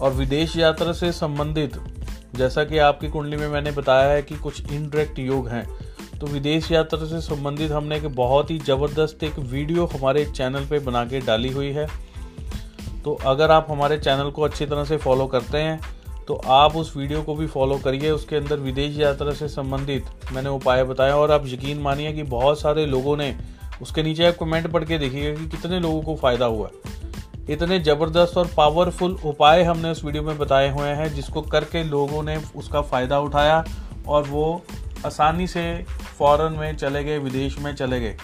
और विदेश यात्रा से संबंधित, जैसा कि आपकी कुंडली में मैंने बताया है कि कुछ इनडायरेक्ट योग हैं तो विदेश यात्रा से संबंधित हमने एक बहुत ही ज़बरदस्त एक वीडियो हमारे चैनल पे बना के डाली हुई है। तो अगर आप हमारे चैनल को अच्छी तरह से फॉलो करते हैं तो आप उस वीडियो को भी फॉलो करिए, उसके अंदर विदेश यात्रा से संबंधित मैंने उपाय बताया और आप यकीन मानिए कि बहुत सारे लोगों ने, उसके नीचे आप कमेंट पढ़ के देखिएगा कि कितने लोगों को फ़ायदा हुआ। इतने ज़बरदस्त और पावरफुल उपाय हमने उस वीडियो में बताए हुए हैं, जिसको करके लोगों ने उसका फ़ायदा उठाया और वो आसानी से फ़ौरन में चले गए, विदेश में चले गए।